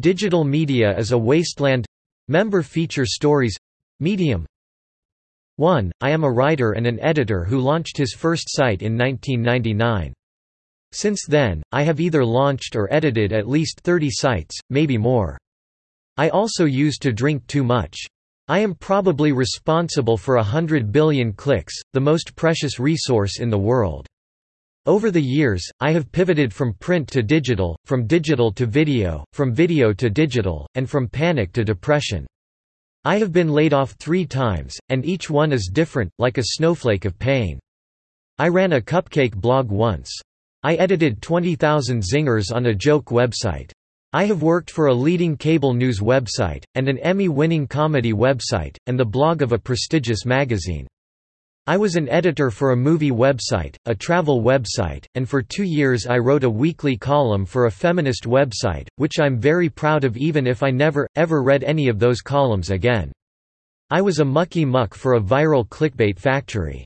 Digital media is a wasteland Member feature stories Medium 1. I am a writer and an editor who launched his first site in 1999. Since then, I have either launched or edited at least 30 sites, maybe more. I also used to drink too much. I am probably responsible for a hundred billion clicks, the most precious resource in the world. Over the years, I have pivoted from print to digital, from digital to video, from video to digital, and from panic to depression. I have been laid off three times, and each one is different, like a snowflake of pain. I ran a cupcake blog once. I edited 20,000 zingers on a joke website. I have worked for a leading cable news website, and an Emmy-winning comedy website, and the blog of a prestigious magazine. I was an editor for a movie website, a travel website, and for two years I wrote a weekly column for a feminist website, which I'm very proud of even if I never, ever read any of those columns again. I was a mucky muck for a viral clickbait factory.